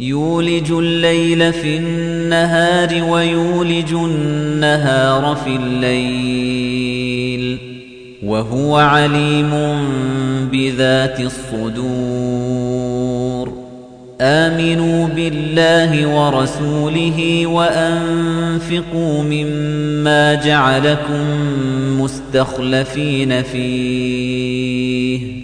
يولج الليل في النهار ويولج النهار في الليل وهو عليم بذات الصدور. آمنوا بالله ورسوله وأنفقوا مما جعلكم مستخلفين فيه.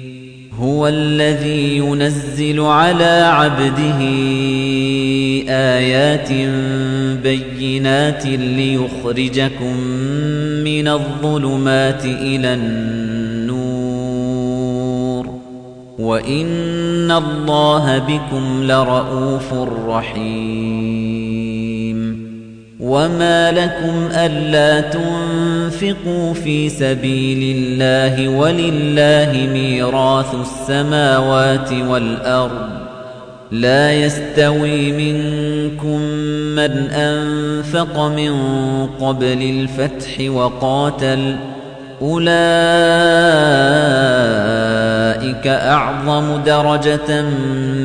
هو الذي ينزل على عبده آيات بينات ليخرجكم من الظلمات إلى النور. وإن الله بكم لرؤوف رحيم. وما لكم ألا تنفقوا في سبيل الله ولله ميراث السماوات والأرض لا يستوي منكم من أنفق من قبل الفتح وقاتل أولئك أعظم درجة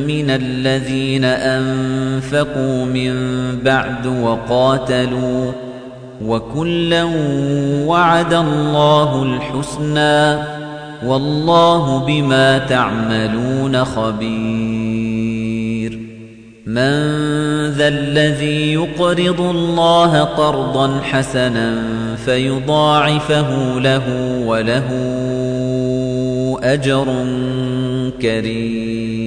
من الذين أنفقوا من بعد وقاتلوا وكلا وعد الله الحسنى والله بما تعملون خبير. من ذا الذي يقرض الله قرضا حسنا فيضاعفه له وله أجر كريم.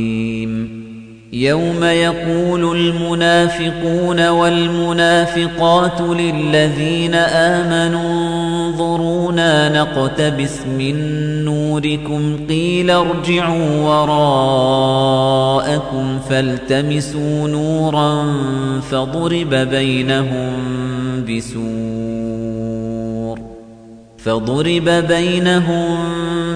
يوم يقول المنافقون والمنافقات للذين آمنوا انظرونا نقتبس من نوركم قيل ارجعوا وراءكم فالتمسوا نورا فضرب بينهم بسور فضرب بينهم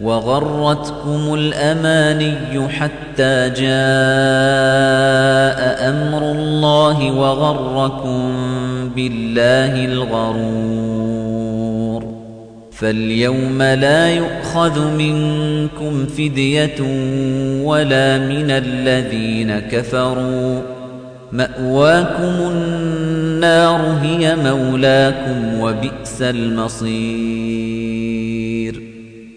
وغرتكم الأماني حتى جاء أمر الله وغركم بالله الغرور. فاليوم لا يؤخذ منكم فدية ولا من الذين كفروا. مأواكم النار هي مولاكم وبئس المصير.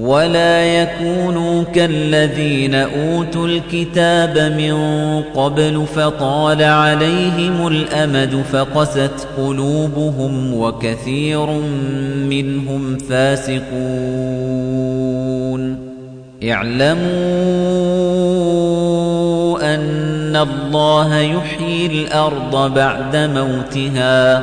ولا يكونوا كالذين أوتوا الكتاب من قبل فطال عليهم الأمد فقست قلوبهم وكثير منهم فاسقون. اعلموا أن الله يحيي الأرض بعد موتها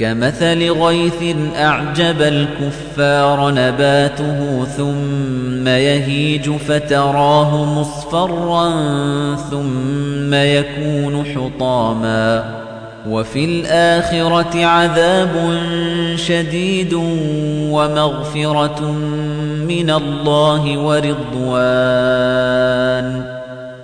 كمثل غيث أعجب الكفار نباته ثم يهيج فتراه مصفرا ثم يكون حطاما وفي الآخرة عذاب شديد ومغفرة من الله ورضوان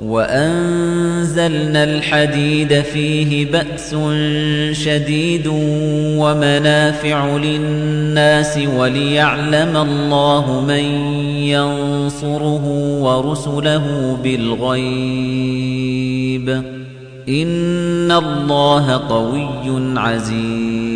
وأنزلنا الحديد فيه بأس شديد ومنافع للناس وليعلم الله من ينصره ورسله بالغيب. إن الله قوي عزيز.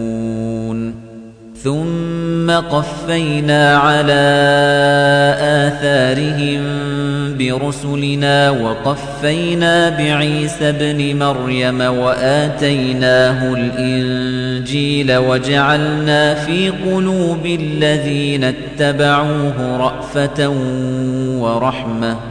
ثم قفينا على آثارهم برسلنا وقفينا بعيسى ابن مريم وآتيناه الإنجيل وجعلنا في قلوب الذين اتبعوه رأفة ورحمة